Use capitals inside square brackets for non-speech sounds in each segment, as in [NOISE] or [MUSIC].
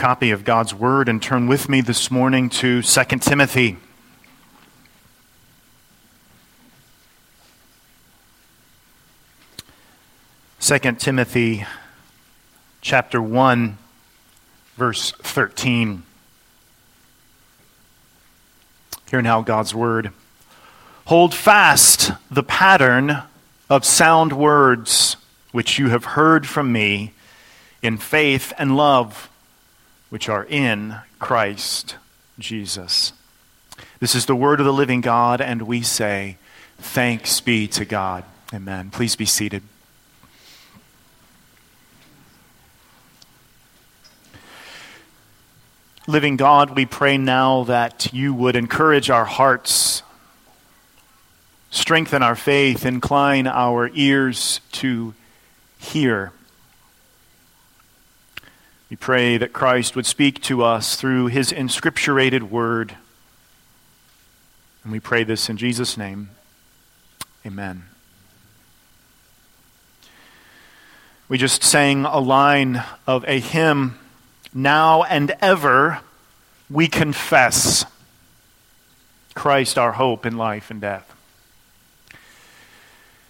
copy of God's Word and turn with me this morning to 2 Timothy. Second Timothy chapter 1 verse 13. Hear now God's word. Hold fast the pattern of sound words which you have heard from me in faith and love which are in Christ Jesus. This is the word of the living God, and we say, Thanks be to God. Amen. Please be seated. Living God, we pray now that you would encourage our hearts, strengthen our faith, incline our ears to hear. We pray that Christ would speak to us through his inscripturated word. And we pray this in Jesus' name. Amen. We just sang a line of a hymn, Now and Ever We Confess Christ our hope in life and death.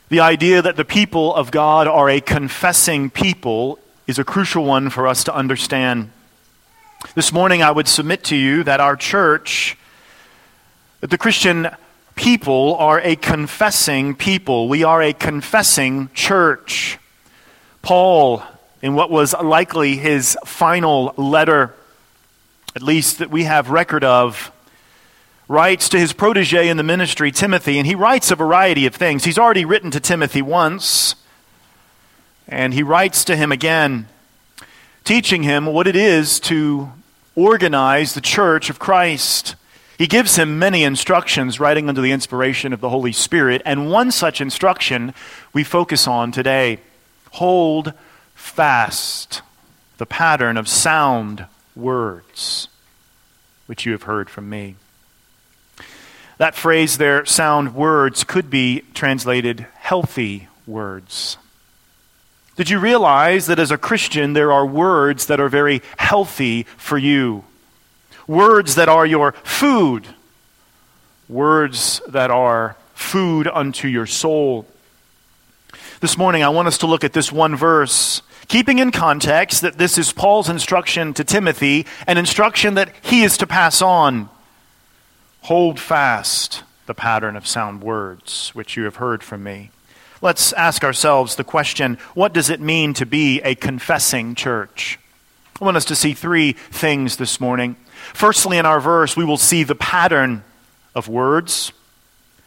The idea that the people of God are a confessing people is a crucial one for us to understand. This morning, I would submit to you that our church, that the Christian people, are a confessing people. We are a confessing church. Paul, in what was likely his final letter, at least that we have record of, writes to his protege in the ministry, Timothy, and he writes a variety of things. He's already written to Timothy once. And he writes to him again, teaching him what it is to organize the church of Christ. He gives him many instructions, writing under the inspiration of the Holy Spirit. And one such instruction we focus on today hold fast the pattern of sound words, which you have heard from me. That phrase there, sound words, could be translated healthy words. Did you realize that as a Christian, there are words that are very healthy for you? Words that are your food. Words that are food unto your soul. This morning, I want us to look at this one verse, keeping in context that this is Paul's instruction to Timothy, an instruction that he is to pass on. Hold fast the pattern of sound words which you have heard from me. Let's ask ourselves the question what does it mean to be a confessing church? I want us to see three things this morning. Firstly, in our verse, we will see the pattern of words.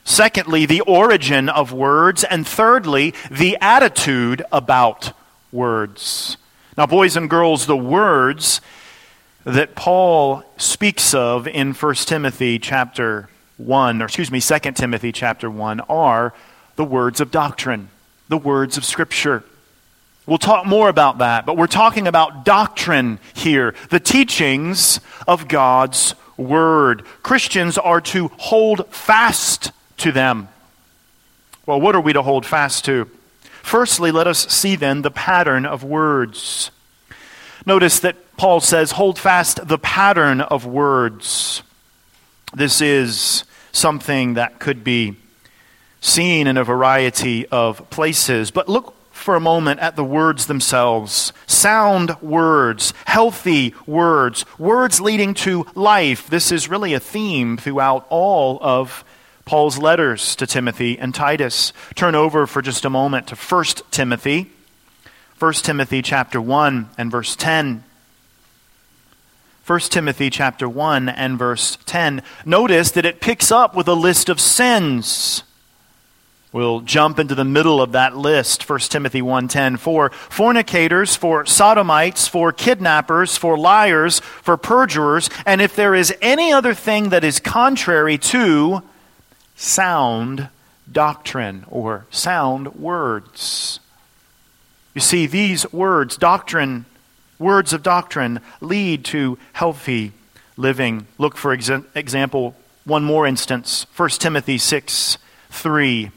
Secondly, the origin of words. And thirdly, the attitude about words. Now, boys and girls, the words that Paul speaks of in 1 Timothy chapter 1, or excuse me, 2 Timothy chapter 1, are the words of doctrine, the words of Scripture. We'll talk more about that, but we're talking about doctrine here, the teachings of God's Word. Christians are to hold fast to them. Well, what are we to hold fast to? Firstly, let us see then the pattern of words. Notice that Paul says, hold fast the pattern of words. This is something that could be seen in a variety of places. But look for a moment at the words themselves sound words, healthy words, words leading to life. This is really a theme throughout all of Paul's letters to Timothy and Titus. Turn over for just a moment to 1 Timothy. 1 Timothy chapter 1 and verse 10. 1 Timothy chapter 1 and verse 10. Notice that it picks up with a list of sins. We'll jump into the middle of that list, 1 Timothy 1:10, for fornicators, for sodomites, for kidnappers, for liars, for perjurers, and if there is any other thing that is contrary to sound doctrine or sound words. You see, these words, doctrine, words of doctrine, lead to healthy living. Look, for example, one more instance 1 Timothy 6 3.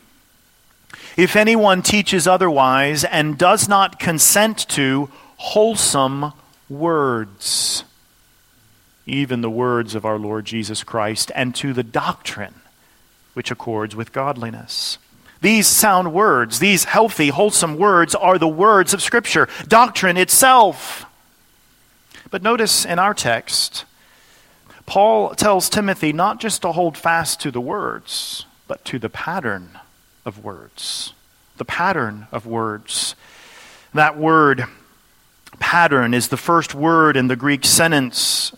If anyone teaches otherwise and does not consent to wholesome words, even the words of our Lord Jesus Christ, and to the doctrine which accords with godliness. These sound words, these healthy, wholesome words, are the words of Scripture, doctrine itself. But notice in our text, Paul tells Timothy not just to hold fast to the words, but to the pattern of words. The pattern of words. That word, pattern, is the first word in the Greek sentence.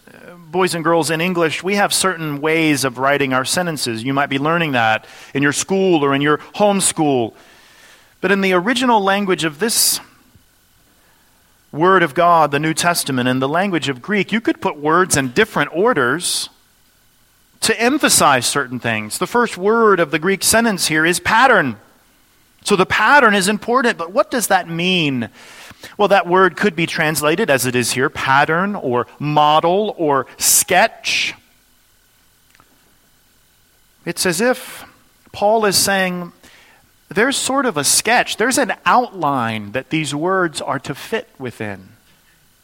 Boys and girls, in English, we have certain ways of writing our sentences. You might be learning that in your school or in your home school. But in the original language of this Word of God, the New Testament, in the language of Greek, you could put words in different orders to emphasize certain things. The first word of the Greek sentence here is pattern. So the pattern is important, but what does that mean? Well, that word could be translated as it is here pattern or model or sketch. It's as if Paul is saying there's sort of a sketch, there's an outline that these words are to fit within.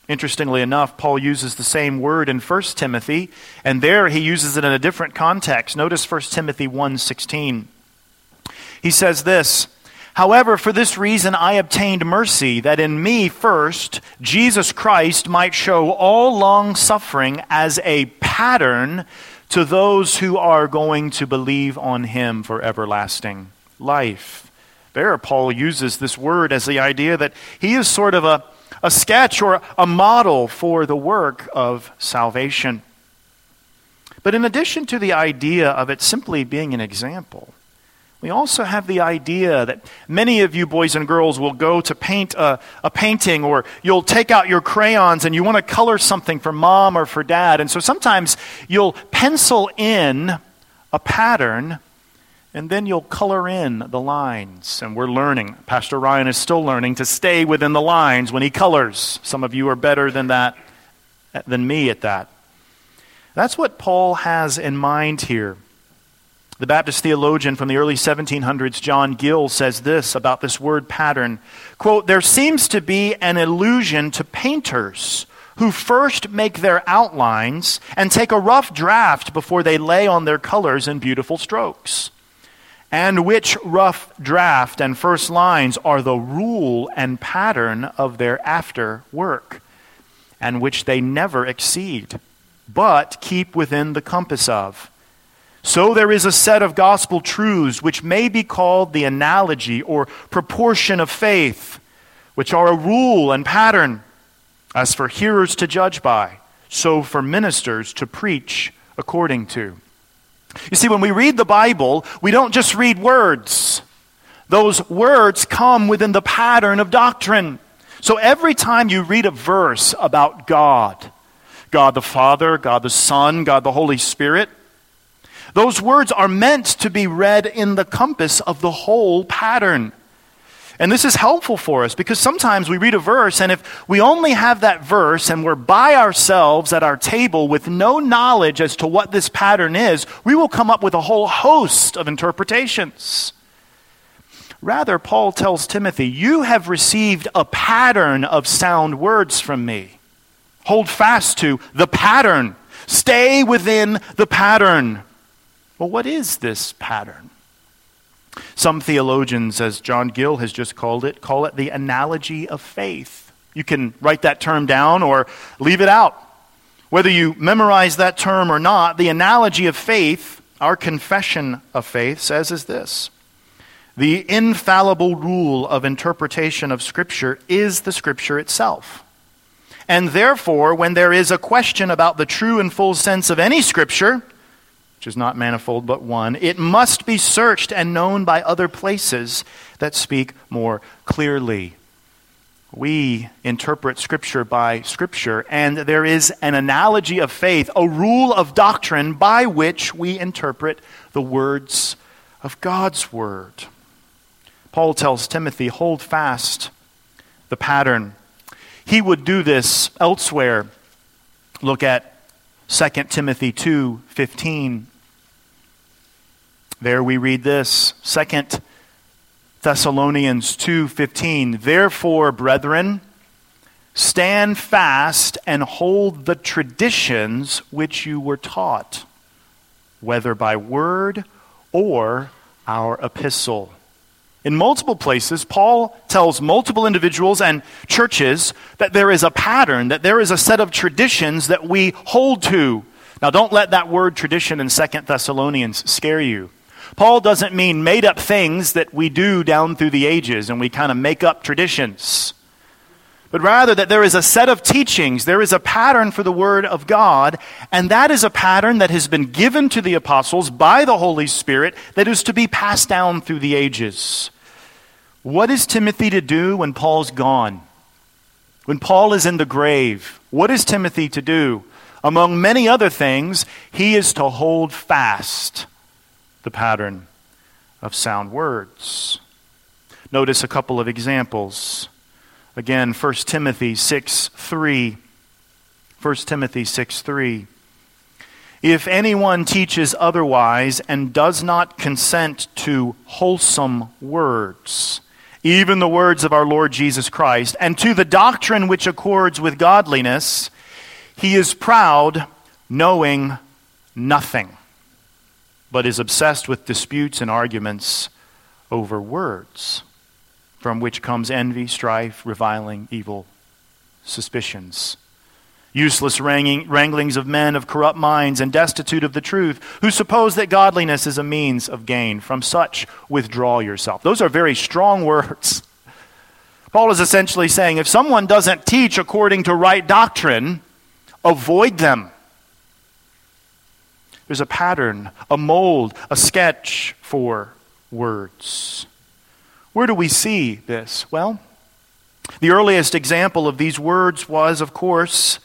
Interestingly enough, Paul uses the same word in 1 Timothy, and there he uses it in a different context. Notice 1 Timothy 1:16. He says this, However, for this reason I obtained mercy, that in me first Jesus Christ might show all long suffering as a pattern to those who are going to believe on him for everlasting life. There, Paul uses this word as the idea that he is sort of a, a sketch or a model for the work of salvation. But in addition to the idea of it simply being an example, we also have the idea that many of you boys and girls will go to paint a, a, painting or you'll take out your crayons and you want to color something for mom or for dad. And so sometimes you'll pencil in a pattern and then you'll color in the lines. And we're learning, Pastor Ryan is still learning to stay within the lines when he colors. Some of you are better than that, than me at that. That's what Paul has in mind here. The Baptist theologian from the early 1700s, John Gill, says this about this word pattern. Quote, there seems to be an illusion to painters who first make their outlines and take a rough draft before they lay on their colors in beautiful strokes and which rough draft and first lines are the rule and pattern of their after work, and which they never exceed, but keep within the compass of. So there is a set of gospel truths which may be called the analogy or proportion of faith, which are a rule and pattern, as for hearers to judge by, so for ministers to preach according to. You see, when we read the Bible, we don't just read words. Those words come within the pattern of doctrine. So every time you read a verse about God, God the Father, God the Son, God the Holy Spirit, those words are meant to be read in the compass of the whole pattern. And this is helpful for us because sometimes we read a verse, and if we only have that verse and we're by ourselves at our table with no knowledge as to what this pattern is, we will come up with a whole host of interpretations. Rather, Paul tells Timothy, You have received a pattern of sound words from me. Hold fast to the pattern, stay within the pattern. Well, what is this pattern? Some theologians, as John Gill has just called it, call it the analogy of faith. You can write that term down or leave it out. Whether you memorize that term or not, the analogy of faith, our confession of faith, says is this The infallible rule of interpretation of Scripture is the Scripture itself. And therefore, when there is a question about the true and full sense of any Scripture, which is not manifold but one, it must be searched and known by other places that speak more clearly. We interpret Scripture by Scripture, and there is an analogy of faith, a rule of doctrine by which we interpret the words of God's Word. Paul tells Timothy, hold fast the pattern. He would do this elsewhere. Look at 2 Timothy 2:15 there we read this, 2 Thessalonians 2:15, "Therefore, brethren, Stand fast and hold the traditions which you were taught, whether by word or our epistle. In multiple places, Paul tells multiple individuals and churches that there is a pattern, that there is a set of traditions that we hold to. Now, don't let that word tradition in Second Thessalonians scare you. Paul doesn't mean made up things that we do down through the ages and we kind of make up traditions but rather that there is a set of teachings, there is a pattern for the Word of God, and that is a pattern that has been given to the apostles by the Holy Spirit that is to be passed down through the ages. What is Timothy to do when Paul's gone? When Paul is in the grave, what is Timothy to do? Among many other things, he is to hold fast the pattern of sound words. Notice a couple of examples. Again, 1 Timothy 6 3. 1 Timothy 6 3. If anyone teaches otherwise and does not consent to wholesome words, even the words of our Lord Jesus Christ, and to the doctrine which accords with godliness, he is proud, knowing nothing, but is obsessed with disputes and arguments over words from which comes envy, strife, reviling, evil suspicions. Useless wranglings of men of corrupt minds and destitute of the truth, who suppose that godliness is a means of gain. From such, withdraw yourself. Those are very strong words. Paul is essentially saying if someone doesn't teach according to right doctrine, avoid them. There's a pattern, a mold, a sketch for words. Where do we see this? Well, the earliest example of these words was, of course,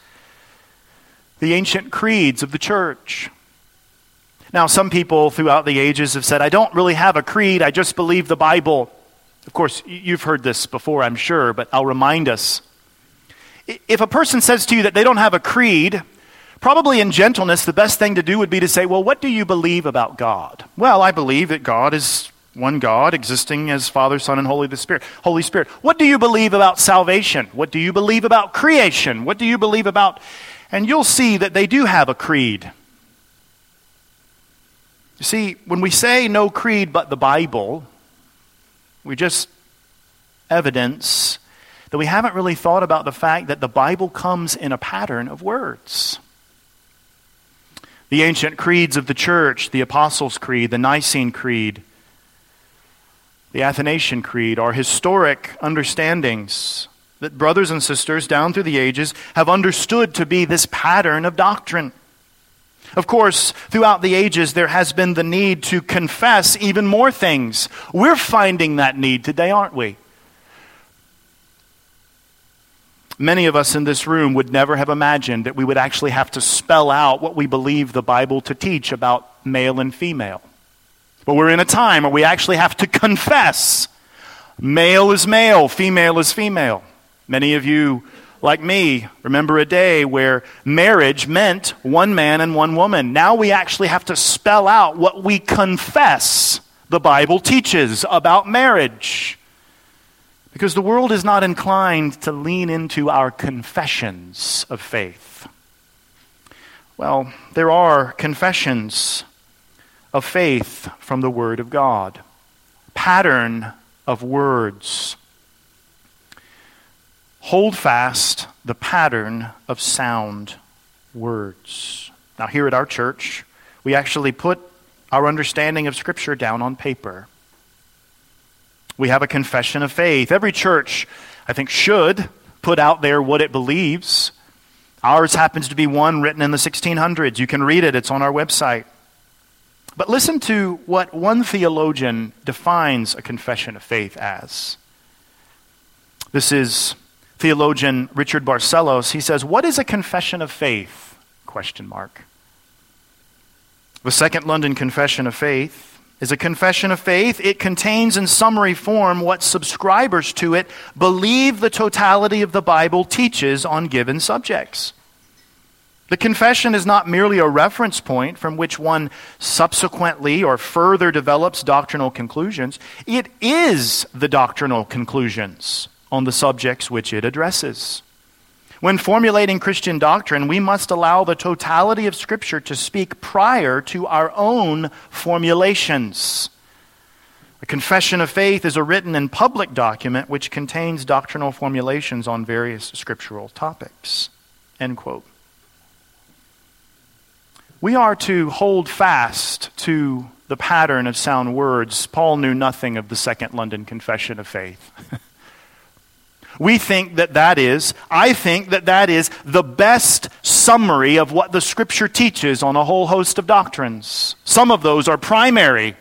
the ancient creeds of the church. Now, some people throughout the ages have said, I don't really have a creed, I just believe the Bible. Of course, you've heard this before, I'm sure, but I'll remind us. If a person says to you that they don't have a creed, probably in gentleness, the best thing to do would be to say, Well, what do you believe about God? Well, I believe that God is one God existing as Father, Son, and Holy Spirit. Holy Spirit. What do you believe about salvation? What do you believe about creation? What do you believe about and you'll see that they do have a creed. You see, when we say no creed but the Bible, we just evidence that we haven't really thought about the fact that the Bible comes in a pattern of words. The ancient creeds of the church, the Apostles' Creed, the Nicene Creed, the Athanasian Creed are historic understandings that brothers and sisters down through the ages have understood to be this pattern of doctrine. Of course, throughout the ages, there has been the need to confess even more things. We're finding that need today, aren't we? Many of us in this room would never have imagined that we would actually have to spell out what we believe the Bible to teach about male and female. But we're in a time where we actually have to confess male is male, female is female. Many of you, like me, remember a day where marriage meant one man and one woman. Now we actually have to spell out what we confess the Bible teaches about marriage. Because the world is not inclined to lean into our confessions of faith. Well, there are confessions of faith from the Word of God. Pattern of words. Hold fast the pattern of sound words. Now, here at our church, we actually put our understanding of Scripture down on paper. We have a confession of faith. Every church, I think, should put out there what it believes. Ours happens to be one written in the 1600s. You can read it, it's on our website. But listen to what one theologian defines a confession of faith as. This is theologian Richard Barcellos. He says, "What is a confession of faith?" question mark. The Second London Confession of Faith is a confession of faith. It contains in summary form what subscribers to it believe the totality of the Bible teaches on given subjects. The confession is not merely a reference point from which one subsequently or further develops doctrinal conclusions. It is the doctrinal conclusions on the subjects which it addresses. When formulating Christian doctrine, we must allow the totality of Scripture to speak prior to our own formulations. A confession of faith is a written and public document which contains doctrinal formulations on various scriptural topics. End quote. We are to hold fast to the pattern of sound words. Paul knew nothing of the Second London Confession of Faith. [LAUGHS] We think that that is, I think that that is the best summary of what the Scripture teaches on a whole host of doctrines. Some of those are primary.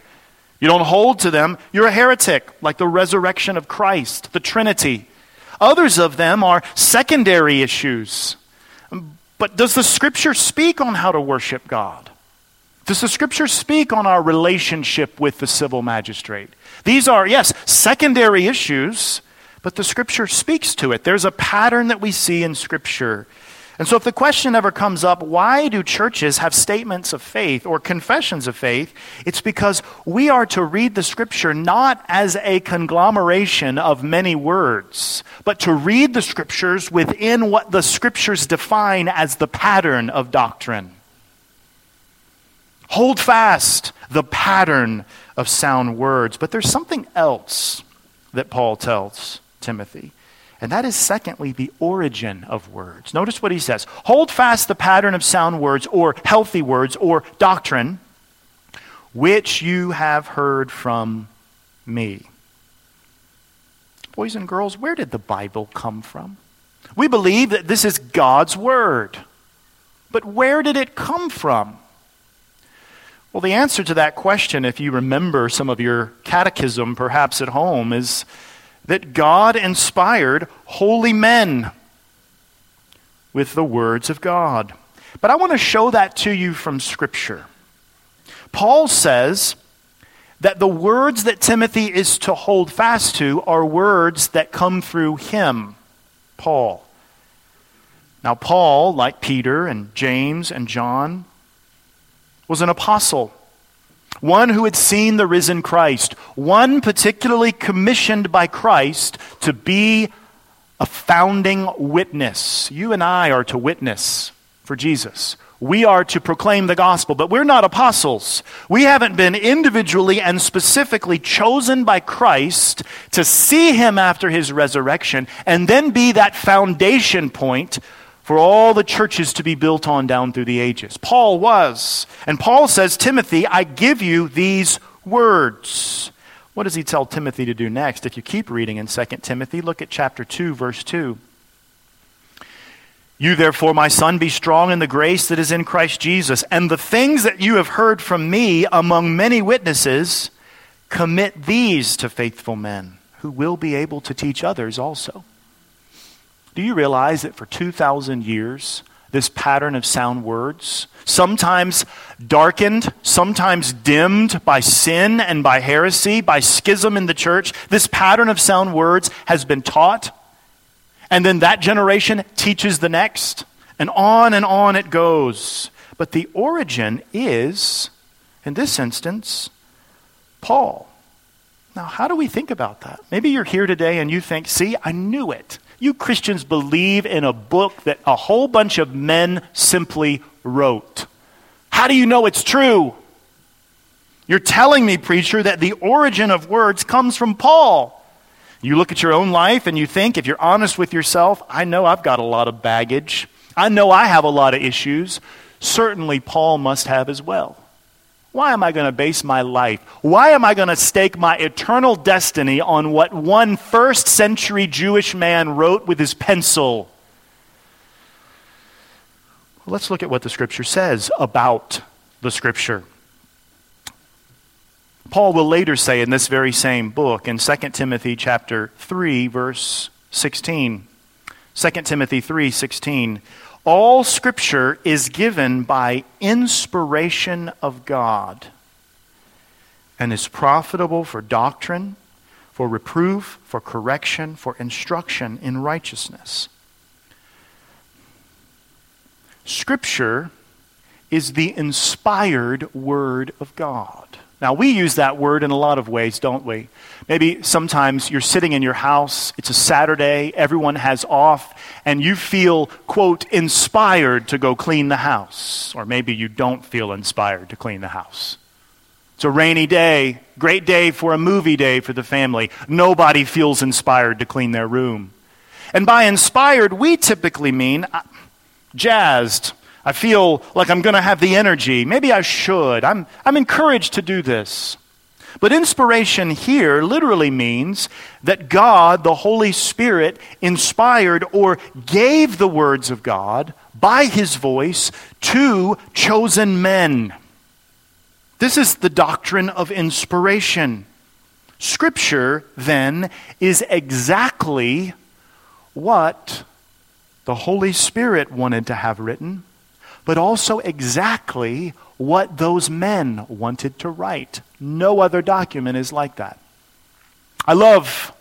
You don't hold to them, you're a heretic, like the resurrection of Christ, the Trinity. Others of them are secondary issues. But does the Scripture speak on how to worship God? Does the Scripture speak on our relationship with the civil magistrate? These are, yes, secondary issues but the scripture speaks to it. There's a pattern that we see in scripture. And so, if the question ever comes up, why do churches have statements of faith or confessions of faith? It's because we are to read the scripture not as a conglomeration of many words, but to read the scriptures within what the scriptures define as the pattern of doctrine. Hold fast the pattern of sound words. But there's something else that Paul tells. Timothy. And that is, secondly, the origin of words. Notice what he says Hold fast the pattern of sound words, or healthy words, or doctrine, which you have heard from me. Boys and girls, where did the Bible come from? We believe that this is God's Word. But where did it come from? Well, the answer to that question, if you remember some of your catechism perhaps at home, is that God inspired holy men with the words of God. But I want to show that to you from Scripture. Paul says that the words that Timothy is to hold fast to are words that come through him, Paul. Now, Paul, like Peter and James and John, was an apostle one who had seen the risen Christ, one particularly commissioned by Christ to be a founding witness. You and I are to witness for Jesus. We are to proclaim the gospel, but we're not apostles. We haven't been individually and specifically chosen by Christ to see him after his resurrection and then be that foundation point for all the churches to be built on down through the ages. Paul was. And Paul says, Timothy, I give you these words. What does he tell Timothy to do next? If you keep reading in 2 Timothy, look at chapter 2, verse 2. You, therefore, my son, be strong in the grace that is in Christ Jesus, and the things that you have heard from me among many witnesses, commit these to faithful men who will be able to teach others also. Do you realize that for 2,000 years, this pattern of sound words, sometimes darkened, sometimes dimmed by sin and by heresy, by schism in the church, this pattern of sound words has been taught. And then that generation teaches the next. And on and on it goes. But the origin is, in this instance, Paul. Now, how do we think about that? Maybe you're here today and you think, see, I knew it. You Christians believe in a book that a whole bunch of men simply wrote. How do you know it's true? You're telling me, preacher, that the origin of words comes from Paul. You look at your own life and you think, if you're honest with yourself, I know I've got a lot of baggage. I know I have a lot of issues. Certainly, Paul must have as well. Why am I going to base my life? Why am I going to stake my eternal destiny on what one first century Jewish man wrote with his pencil? Let's look at what the scripture says about the scripture. Paul will later say in this very same book in 2 Timothy chapter 3 verse 16. 2 Timothy 3:16 all scripture is given by inspiration of God and is profitable for doctrine, for reproof, for correction, for instruction in righteousness. Scripture is the inspired Word of God. Now, we use that word in a lot of ways, don't we? Maybe sometimes you're sitting in your house, it's a Saturday, everyone has off, and you feel, quote, inspired to go clean the house. Or maybe you don't feel inspired to clean the house. It's a rainy day, great day for a movie day for the family. Nobody feels inspired to clean their room. And by inspired, we typically mean uh, jazzed, I feel like I'm going to have the energy. Maybe I should. I'm, I'm encouraged to do this. But inspiration here literally means that God, the Holy Spirit, inspired or gave the words of God by his voice to chosen men. This is the doctrine of inspiration. Scripture, then, is exactly what the Holy Spirit wanted to have written but also exactly what those men wanted to write. No other document is like that. I love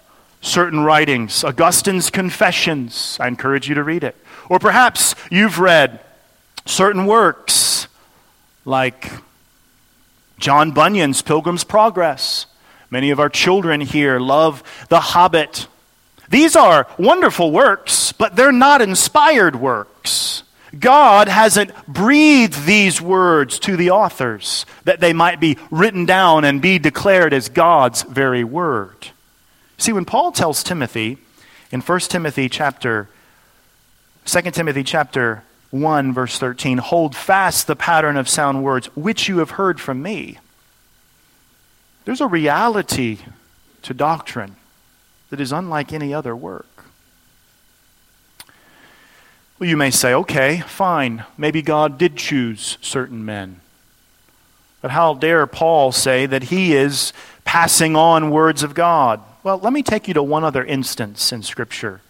certain writings, Augustine's Confessions. I encourage you to read it. Or perhaps you've read certain works like John Bunyan's Pilgrim's Progress. Many of our children here love The Hobbit. These are wonderful works, but they're not inspired works. God hasn't breathed these words to the authors that they might be written down and be declared as God's very word. See, when Paul tells Timothy in 1 Timothy chapter 2 Timothy chapter 1 verse 13, hold fast the pattern of sound words which you have heard from me. There's a reality to doctrine that is unlike any other work. Well, you may say, okay, fine, maybe God did choose certain men. But how dare Paul say that he is passing on words of God? Well, let me take you to one other instance in Scripture.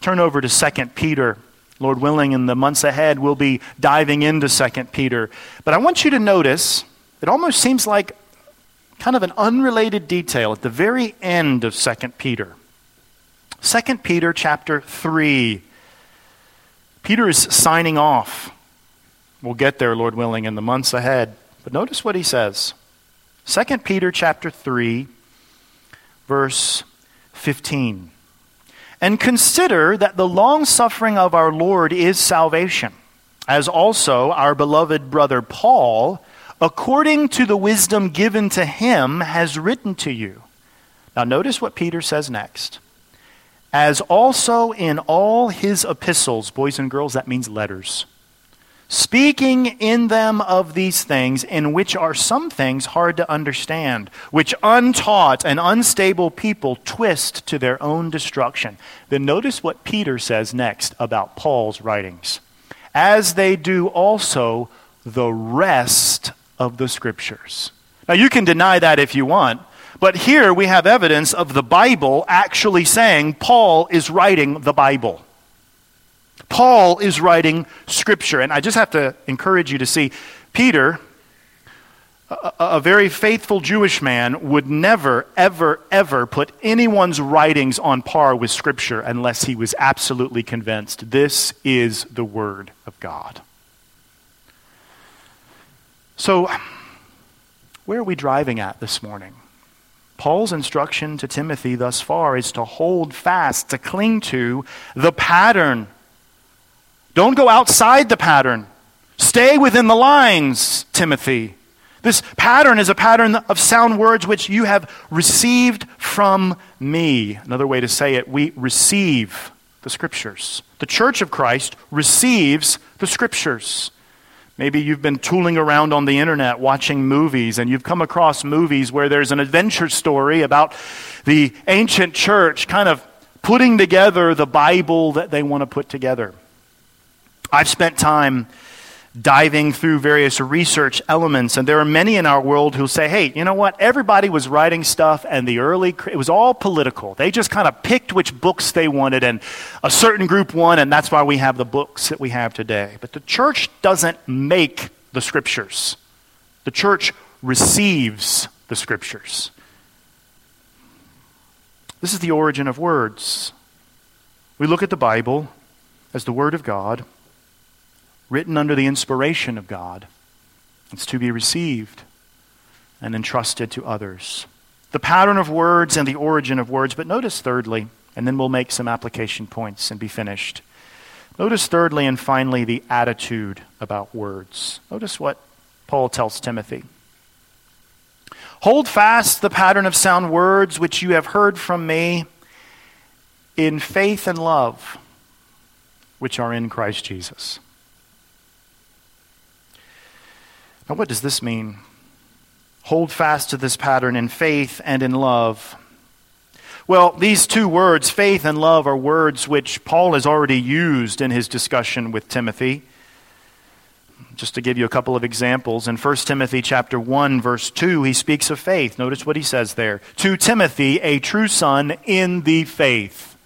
Turn over to 2 Peter. Lord willing, in the months ahead, we'll be diving into 2 Peter. But I want you to notice, it almost seems like kind of an unrelated detail at the very end of 2 Peter. 2 Peter chapter 3 Peter is signing off. We'll get there, Lord willing, in the months ahead. But notice what he says. 2 Peter chapter 3, verse 15. And consider that the long suffering of our Lord is salvation, as also our beloved brother Paul, according to the wisdom given to him, has written to you. Now, notice what Peter says next as also in all his epistles, boys and girls, that means letters, speaking in them of these things, in which are some things hard to understand, which untaught and unstable people twist to their own destruction. Then notice what Peter says next about Paul's writings. As they do also the rest of the scriptures. Now, you can deny that if you want, but here we have evidence of the Bible actually saying Paul is writing the Bible. Paul is writing Scripture. And I just have to encourage you to see Peter, a, a, very faithful Jewish man, would never, ever, ever put anyone's writings on par with Scripture unless he was absolutely convinced this is the Word of God. So, where are we driving at this morning? Paul's instruction to Timothy thus far is to hold fast, to cling to the pattern. Don't go outside the pattern. Stay within the lines, Timothy. This pattern is a pattern of sound words which you have received from me. Another way to say it, we receive the Scriptures. The church of Christ receives the Scriptures. Maybe you've been tooling around on the internet watching movies and you've come across movies where there's an adventure story about the ancient church kind of putting together the Bible that they want to put together. I've spent time diving through various research elements. And there are many in our world who say, hey, you know what? Everybody was writing stuff, and the early, it was all political. They just kind of picked which books they wanted, and a certain group won, and that's why we have the books that we have today. But the church doesn't make the scriptures, the church receives the scriptures. This is the origin of words. We look at the Bible as the Word of God written under the inspiration of God. It's to be received. and entrusted to others. The pattern of words and the origin of words. But notice, thirdly, and then we'll make some application points and be finished. Notice, thirdly and finally, the attitude about words. Notice what Paul tells Timothy. Hold fast the pattern of sound words which you have heard from me in faith and love which are in Christ Jesus. Now, what does this mean? Hold fast to this pattern in faith and in love. Well, these two words, faith and love, are words which Paul has already used in his discussion with Timothy. Just to give you a couple of examples, in 1 Timothy chapter 1 verse 2, he speaks of faith. Notice what he says there. To Timothy, a true son in the faith.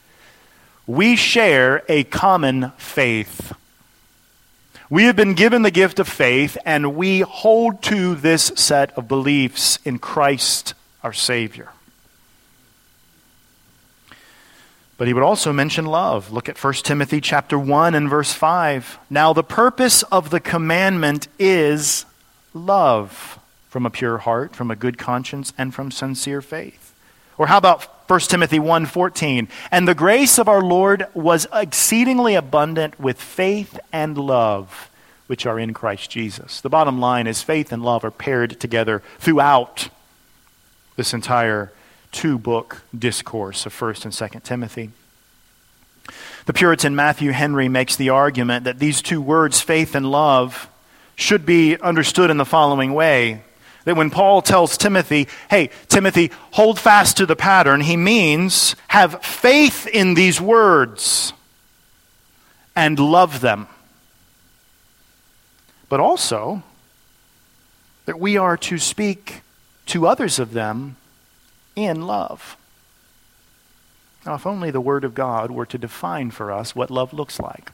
We share a common faith. We have been given the gift of faith, and we hold to this set of beliefs in Christ our Savior. But he would also mention love. Look at 1 Timothy chapter 1 and verse 5. Now the purpose of the commandment is love from a pure heart, from a good conscience, and from sincere faith. Or how about 1 Timothy 1:14? And the grace of our Lord was exceedingly abundant with faith and love which are in Christ Jesus. The bottom line is faith and love are paired together throughout this entire two book discourse of 1st and 2nd Timothy. The Puritan Matthew Henry makes the argument that these two words, faith and love, should be understood in the following way. That when Paul tells Timothy, hey, Timothy, hold fast to the pattern, he means have faith in these words and love them. But also that we are to speak to others of them in love. Now, if only the Word of God were to define for us what love looks like.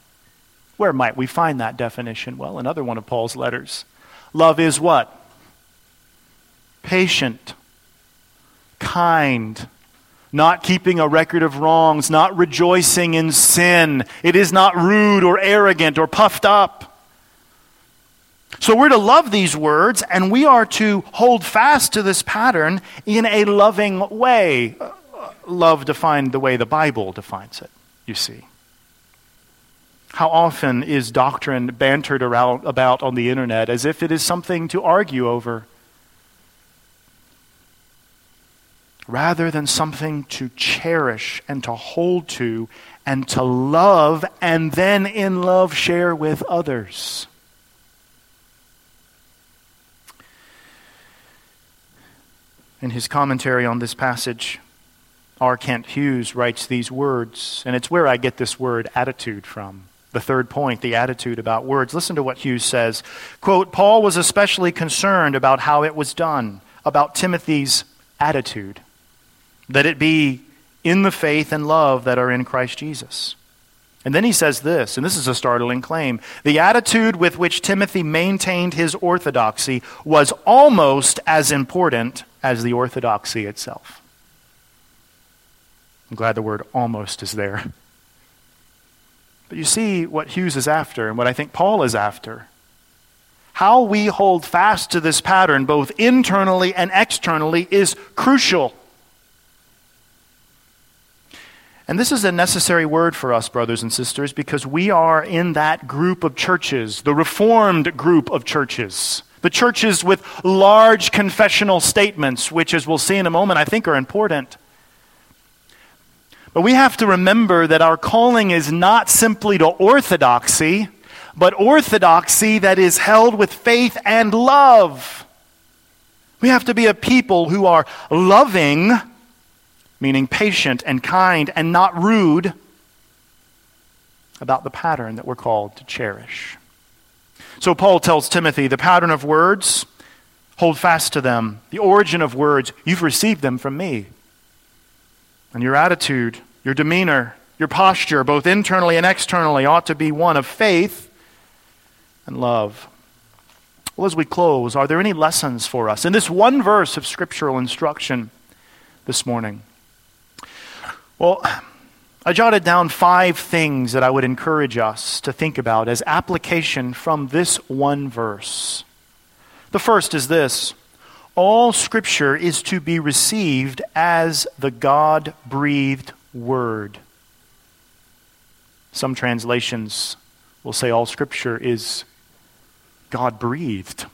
Where might we find that definition? Well, another one of Paul's letters. Love is what? Patient, kind, not keeping a record of wrongs, not rejoicing in sin. It is not rude or arrogant or puffed up. So we're to love these words, and we are to hold fast to this pattern in a loving way. Love defined the way the Bible defines it, you see. How often is doctrine bantered around, about on the internet as if it is something to argue over, rather than something to cherish and to hold to and to love, and then in love share with others? In his commentary on this passage, R. Kent Hughes writes these words, and it's where I get this word attitude from. The third point, the attitude about words. Listen to what Hughes says. Quote, Paul was especially concerned about how it was done, about Timothy's attitude, that it be in the faith and love that are in Christ Jesus. And then he says this, and this is a startling claim. The attitude with which Timothy maintained his orthodoxy was almost as important as the orthodoxy itself. I'm glad the word almost is there. But you see what Hughes is after and what I think Paul is after. How we hold fast to this pattern, both internally and externally, is crucial. And this is a necessary word for us, brothers and sisters, because we are in that group of churches, the Reformed group of churches. The churches with large confessional statements, which, as we'll see in a moment, I think are important. But we have to remember that our calling is not simply to orthodoxy, but orthodoxy that is held with faith and love. We have to be a people who are loving, meaning patient and kind and not rude, about the pattern that we're called to cherish. So Paul tells Timothy the pattern of words, hold fast to them. The origin of words, you've received them from me. And your attitude, your demeanor, your posture, both internally and externally, ought to be one of faith and love. Well, as we close, are there any lessons for us in this one verse of scriptural instruction this morning? Well, I jotted down five things that I would encourage us to think about as application from this one verse. The first is this all Scripture is to be received as the God breathed Word. Some translations will say all Scripture is God breathed.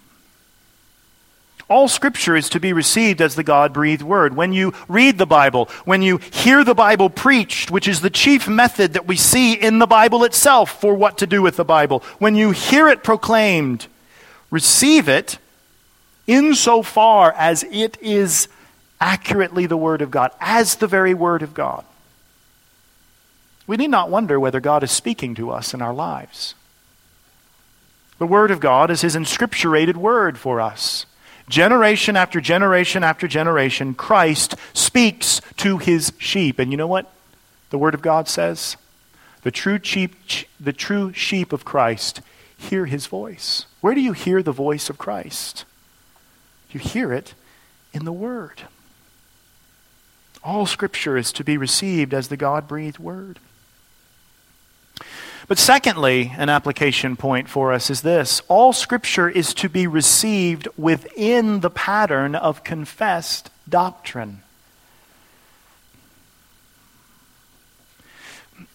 All scripture is to be received as the God breathed word. When you read the Bible, when you hear the Bible preached, which is the chief method that we see in the Bible itself for what to do with the Bible, when you hear it proclaimed, receive it insofar as it is accurately the Word of God, as the very Word of God. We need not wonder whether God is speaking to us in our lives. The Word of God is His inscripturated Word for us. Generation after generation after generation, Christ speaks to his sheep. And you know what the Word of God says? The true sheep, the true sheep of Christ hear his voice. Where do you hear the voice of Christ? You hear it in the Word. All Scripture is to be received as the God breathed Word. But secondly, an application point for us is this all Scripture is to be received within the pattern of confessed doctrine.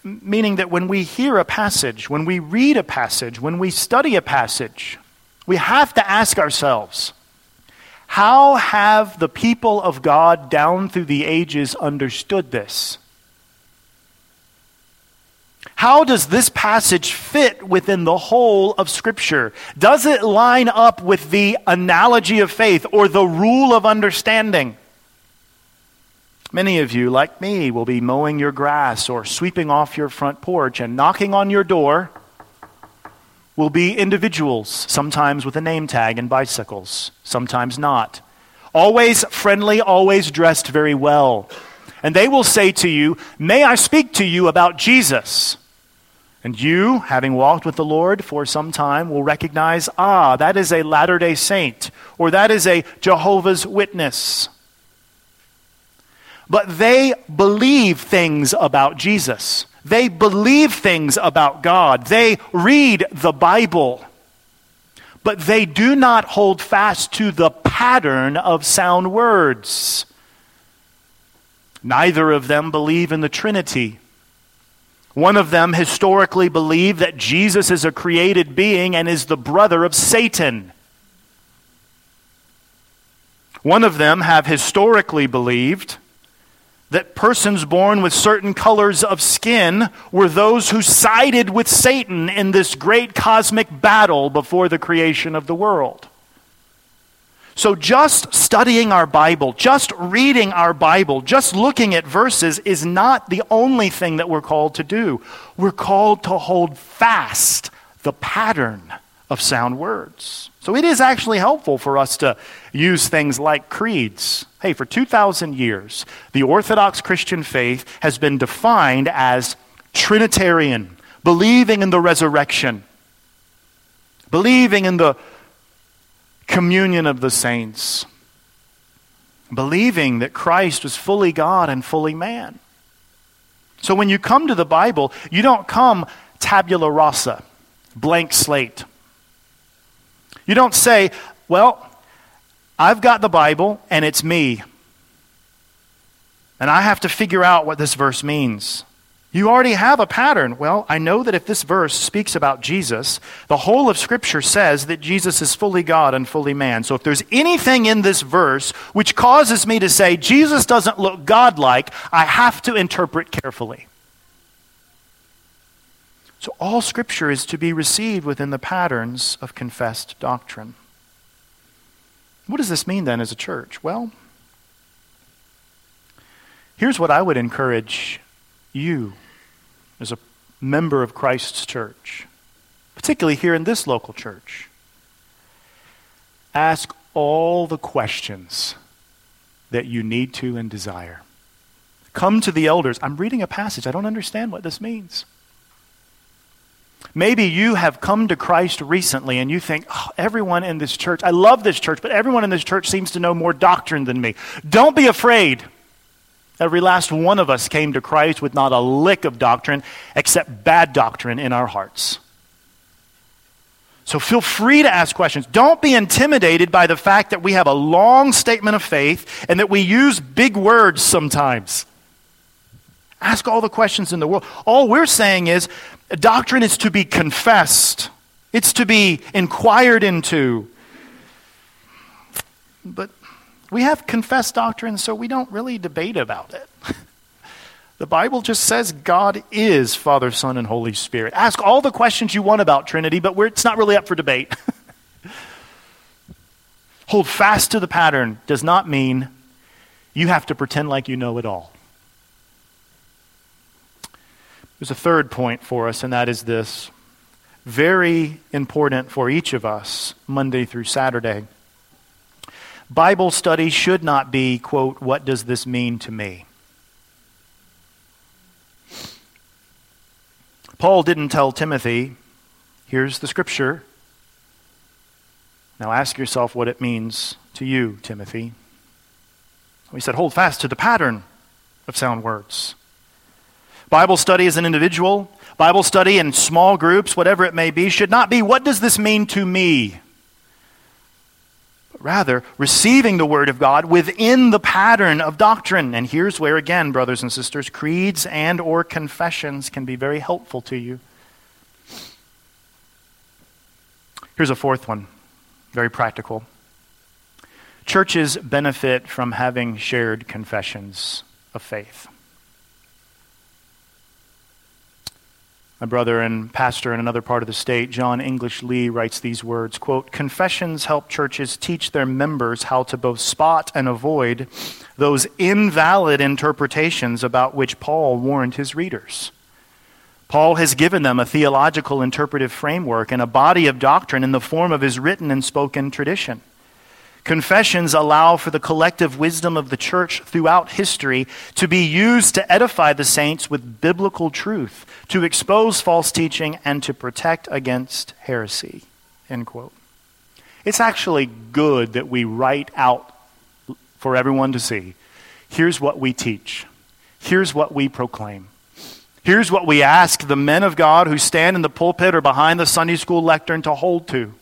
Meaning that when we hear a passage, when we read a passage, when we study a passage, we have to ask ourselves how have the people of God down through the ages understood this? How does this passage fit within the whole of Scripture? Does it line up with the analogy of faith or the rule of understanding? Many of you, like me, will be mowing your grass or sweeping off your front porch, and knocking on your door will be individuals, sometimes with a name tag and bicycles, sometimes not. Always friendly, always dressed very well. And they will say to you, May I speak to you about Jesus? And you, having walked with the Lord for some time, will recognize ah, that is a Latter day Saint, or that is a Jehovah's Witness. But they believe things about Jesus. They believe things about God. They read the Bible. But they do not hold fast to the pattern of sound words. Neither of them believe in the Trinity. One of them historically believed that Jesus is a created being and is the brother of Satan. One of them have historically believed that persons born with certain colors of skin were those who sided with Satan in this great cosmic battle before the creation of the world. So, just studying our Bible, just reading our Bible, just looking at verses is not the only thing that we're called to do. We're called to hold fast the pattern of sound words. So, it is actually helpful for us to use things like creeds. Hey, for 2,000 years, the Orthodox Christian faith has been defined as Trinitarian, believing in the resurrection, believing in the communion of the saints, believing that Christ was fully God and fully man. So when you come to the Bible, you don't come tabula rasa, blank slate. You don't say, well, I've got the Bible and it's me. And I have to figure out what this verse means. You already have a pattern. Well, I know that if this verse speaks about Jesus, the whole of Scripture says that Jesus is fully God and fully man. So if there's anything in this verse which causes me to say Jesus doesn't look godlike, I have to interpret carefully. So all Scripture is to be received within the patterns of confessed doctrine. What does this mean then as a church? Well, here's what I would encourage you as a member of Christ's church, particularly here in this local church. Ask all the questions that you need to and desire. Come to the elders. I'm reading a passage. I don't understand what this means. Maybe you have come to Christ recently and you think, oh, everyone in this church, I love this church, but everyone in this church seems to know more doctrine than me. Don't be afraid. Every last one of us came to Christ with not a lick of doctrine except bad doctrine in our hearts. So feel free to ask questions. Don't be intimidated by the fact that we have a long statement of faith and that we use big words sometimes. Ask all the questions in the world. All we're saying is doctrine is to be confessed, it's to be inquired into. But we have confessed doctrine, so we don't really debate about it. [LAUGHS] The Bible just says God is Father, Son, and Holy Spirit. Ask all the questions you want about Trinity, but it's not really up for debate. [LAUGHS] Hold fast to the pattern does not mean you have to pretend like you know it all. There's a third point for us, and that is this very important for each of us, Monday through Saturday. Bible study should not be, quote, what does this mean to me? Paul didn't tell Timothy, here's the scripture. Now ask yourself what it means to you, Timothy. He said, hold fast to the pattern of sound words. Bible study as an individual, Bible study in small groups, whatever it may be, should not be, what does this mean to me? Rather receiving the Word of God within the pattern of doctrine. And here's where, again, brothers and sisters, creeds and or confessions can be very helpful to you. Here's a fourth one, very practical. Churches benefit from having shared confessions of faith. My brother and pastor in another part of the state, John English Lee, writes these words quote, Confessions help churches teach their members how to both spot and avoid those invalid interpretations about which Paul warned his readers. Paul has given them a theological interpretive framework and a body of doctrine in the form of his written and spoken tradition. Confessions allow for the collective wisdom of the church throughout history to be used to edify the saints with biblical truth, to expose false teaching, and to protect against heresy. End quote. It's actually good that we write out for everyone to see here's what we teach, here's what we proclaim. Here's what we ask the men of God who stand in the pulpit or behind the Sunday school lectern to hold to.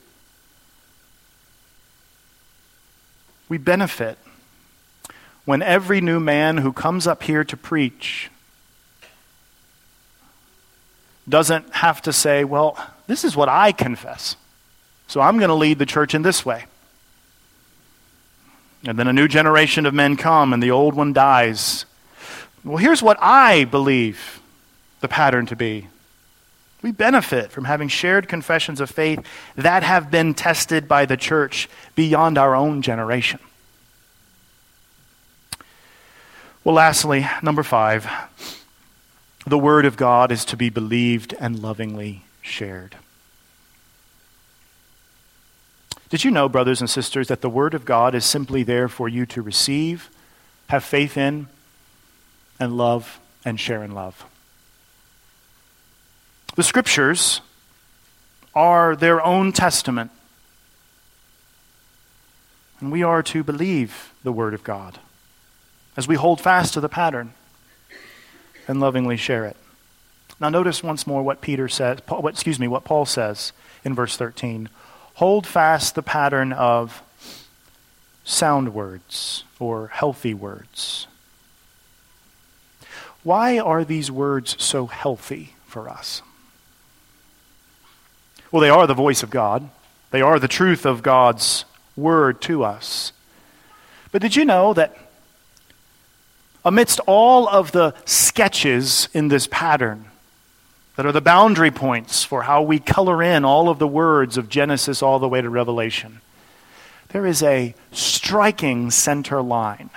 We benefit when every new man who comes up here to preach doesn't have to say, Well, this is what I confess. So I'm going to lead the church in this way. And then a new generation of men come and the old one dies. Well, here's what I believe the pattern to be. We benefit from having shared confessions of faith that have been tested by the church beyond our own generation. Well, lastly, number five, the Word of God is to be believed and lovingly shared. Did you know, brothers and sisters, that the Word of God is simply there for you to receive, have faith in, and love and share in love? The scriptures are their own testament. And we are to believe the Word of God as we hold fast to the pattern and lovingly share it. Now, notice once more what Peter says, what, excuse me, what Paul says in verse 13. Hold fast the pattern of sound words or healthy words. Why are these words so healthy for us? Well, they are the voice of God, they are the truth of God's word to us. But did you know that amidst all of the sketches in this pattern, that are the boundary points for how we color in all of the words of Genesis all the way to Revelation, there is a striking center line.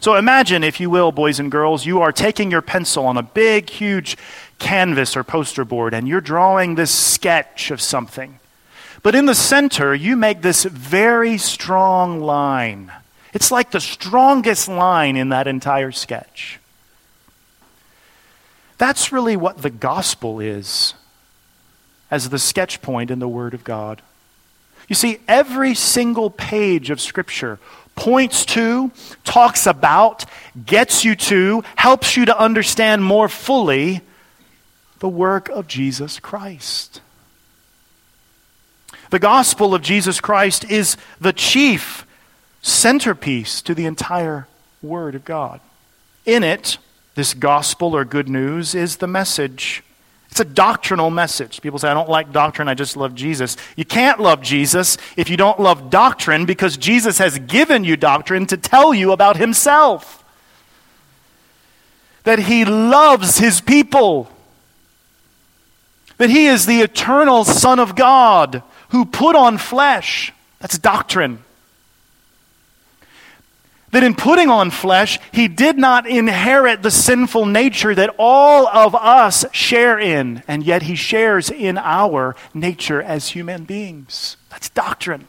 So imagine, if you will, boys and girls, you are taking your pencil on a big, huge canvas or poster board and you're drawing this sketch of something. But in the center, you make this very strong line. It's like the strongest line in that entire sketch. That's really what the gospel is as the sketch point in the Word of God. You see, every single page of Scripture points to, talks about, gets you to, helps you to understand more fully the work of Jesus Christ. The gospel of Jesus Christ is the chief centerpiece to the entire Word of God. In it, this gospel or good news is the message. It's a doctrinal message. People say, I don't like doctrine, I just love Jesus. You can't love Jesus if you don't love doctrine because Jesus has given you doctrine to tell you about himself. That he loves his people. That he is the eternal Son of God who put on flesh. That's doctrine that in putting on flesh, he did not inherit the sinful nature that all of us share in, and yet he shares in our nature as human beings. That's doctrine.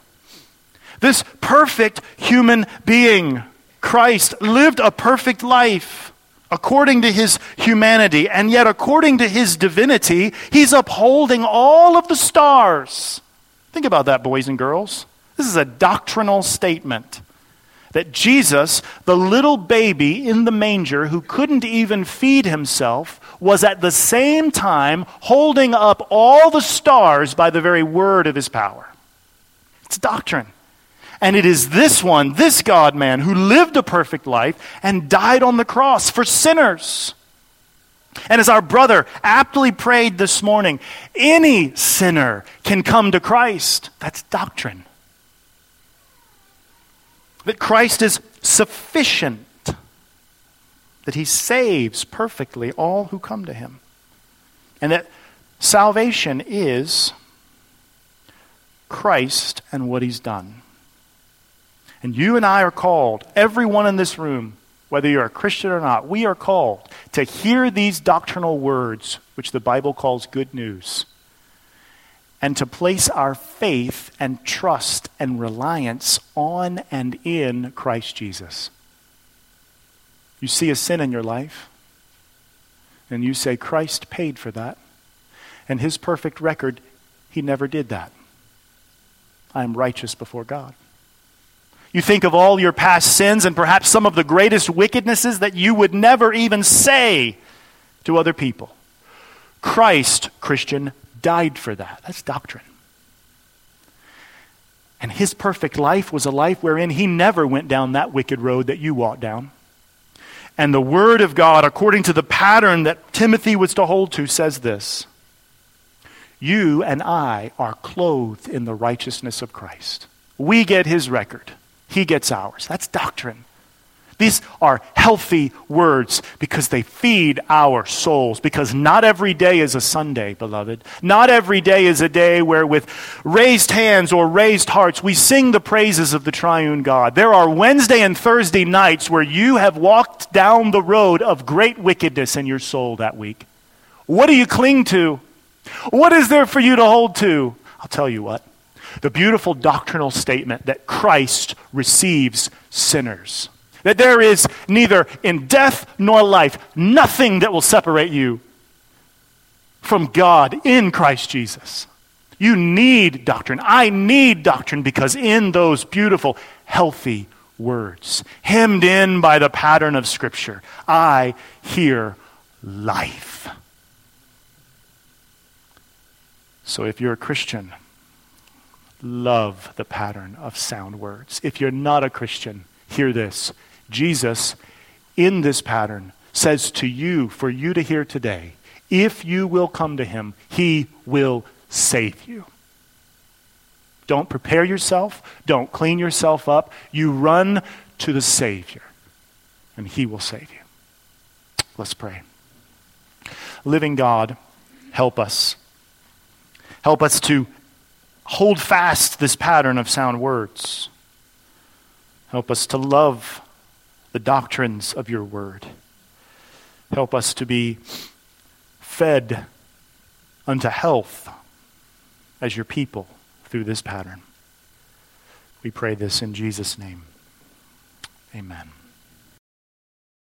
This perfect human being, Christ, lived a perfect life according to his humanity, and yet according to his divinity, he's upholding all of the stars. Think about that, boys and girls. This is a doctrinal statement that Jesus, the little baby in the manger who couldn't even feed himself, was at the same time holding up all the stars by the very word of his power. It's doctrine. And it is this one, this God man, who lived a perfect life and died on the cross for sinners. And as our brother aptly prayed this morning, any sinner can come to Christ. That's doctrine that Christ is sufficient, that he saves perfectly all who come to him, and that salvation is Christ and what he's done. And you and I are called, everyone in this room, whether you're a Christian or not, we are called to hear these doctrinal words, which the Bible calls good news and to place our faith and trust and reliance on and in Christ Jesus. You see a sin in your life, and you say, Christ paid for that. And his perfect record, he never did that. I am righteous before God. You think of all your past sins and perhaps some of the greatest wickednesses that you would never even say to other people. Christ, Christian, died for that. That's doctrine. And his perfect life was a life wherein he never went down that wicked road that you walked down. And the Word of God, according to the pattern that Timothy was to hold to, says this You and I are clothed in the righteousness of Christ. We get his record, he gets ours. That's doctrine. These are healthy words because they feed our souls. Because not every day is a Sunday, beloved. Not every day is a day where, with raised hands or raised hearts, we sing the praises of the triune God. There are Wednesday and Thursday nights where you have walked down the road of great wickedness in your soul that week. What do you cling to? What is there for you to hold to? I'll tell you what. The beautiful doctrinal statement that Christ receives sinners. That there is neither in death nor life nothing that will separate you from God in Christ Jesus. You need doctrine. I need doctrine because in those beautiful, healthy words, hemmed in by the pattern of Scripture, I hear life. So if you're a Christian, love the pattern of sound words. If you're not a Christian, hear this. Jesus, in this pattern, says to you, for you to hear today, if you will come to him, he will save you. Don't prepare yourself, don't clean yourself up. You run to the Savior, and he will save you. Let's pray. Living God, help us. Help us to hold fast this pattern of sound words. Help us to love the doctrines of your word. Help us to be fed unto health as your people through this pattern. We pray this in Jesus' name. Amen.